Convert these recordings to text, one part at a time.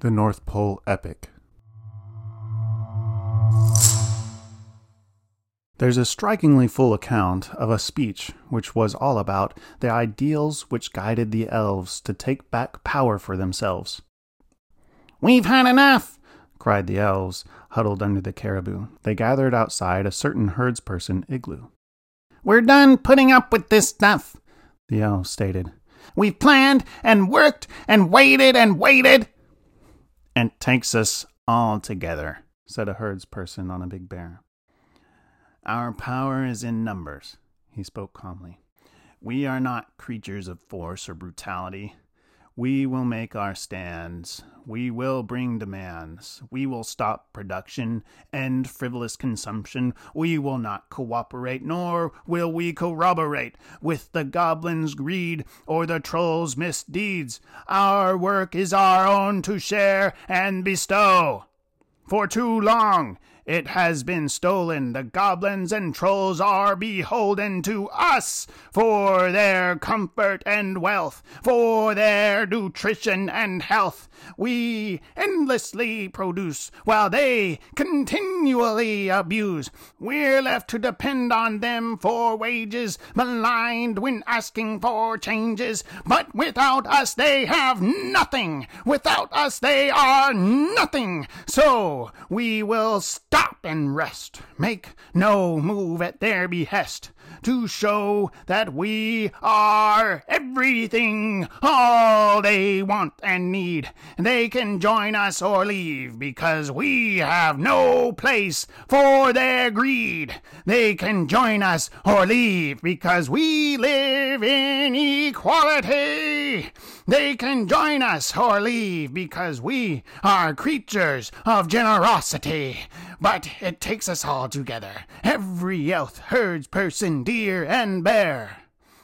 The North Pole Epic. There's a strikingly full account of a speech which was all about the ideals which guided the elves to take back power for themselves. We've had enough, cried the elves, huddled under the caribou. They gathered outside a certain herdsperson igloo. We're done putting up with this stuff, the elves stated. We've planned and worked and waited and waited and takes us all together, said a herdsperson on a big bear. Our power is in numbers, he spoke calmly. We are not creatures of force or brutality. We will make our stands. We will bring demands. We will stop production, end frivolous consumption. We will not cooperate, nor will we corroborate with the goblin's greed or the troll's misdeeds. Our work is our own to share and bestow. For too long it has been stolen. The goblins and trolls are beholden to us for their comfort and wealth, for their nutrition and health. We endlessly produce while they continually abuse. We're left to depend on them for wages, maligned when asking for changes. But without us, they have nothing. Without us, they are nothing. So we will stop stop and rest, make no move at their behest, to show that we are everything, all they want and need. They can join us or leave, because we have no place for their greed. They can join us or leave, because we live in equality. They can join us or leave, because we are creatures of generosity. But it takes us all together, every elf, herds, person, deer, and bear.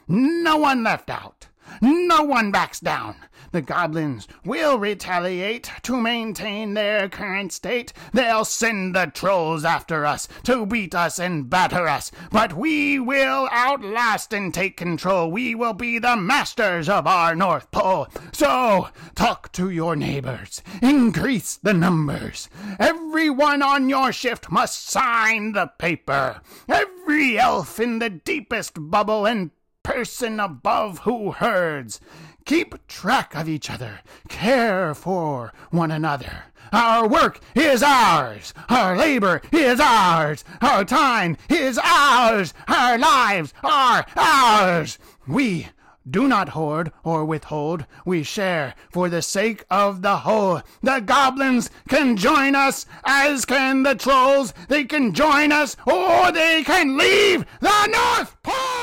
No one left out. No one backs down. The goblins will retaliate to maintain their current state. They'll send the trolls after us to beat us and batter us. But we will outlast and take control. We will be the masters of our North Pole. So talk to your neighbors. Increase the numbers. Everyone on your shift must sign the paper. Every elf in the deepest bubble and person above who herds. Keep track of each other. Care for one another. Our work is ours. Our labor is ours. Our time is ours. Our lives are ours. We do not hoard or withhold. We share for the sake of the whole. The goblins can join us, as can the trolls. They can join us, or they can leave the North Pole.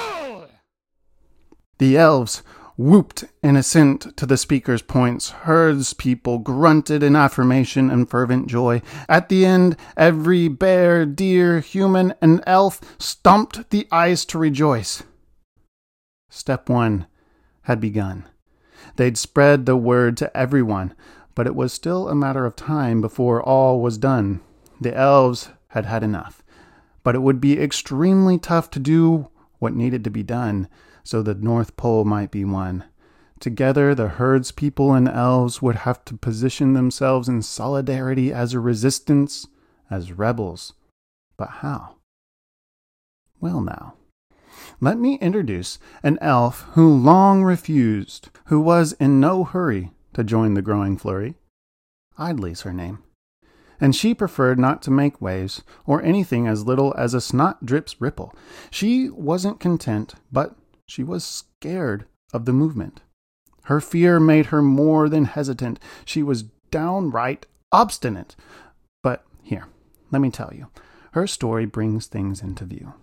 The elves whooped in assent to the speaker's points. Herds people grunted in affirmation and fervent joy. At the end, every bear, deer, human, and elf stomped the ice to rejoice. Step one had begun. They'd spread the word to everyone, but it was still a matter of time before all was done. The elves had had enough, but it would be extremely tough to do what needed to be done so the North Pole might be won. Together, the herds people and elves would have to position themselves in solidarity as a resistance, as rebels. But how? Well, now, let me introduce an elf who long refused, who was in no hurry to join the growing flurry. Idly's her name. And she preferred not to make waves, or anything as little as a snot drip's ripple. She wasn't content, but she was scared of the movement. Her fear made her more than hesitant. She was downright obstinate. But here, let me tell you, her story brings things into view.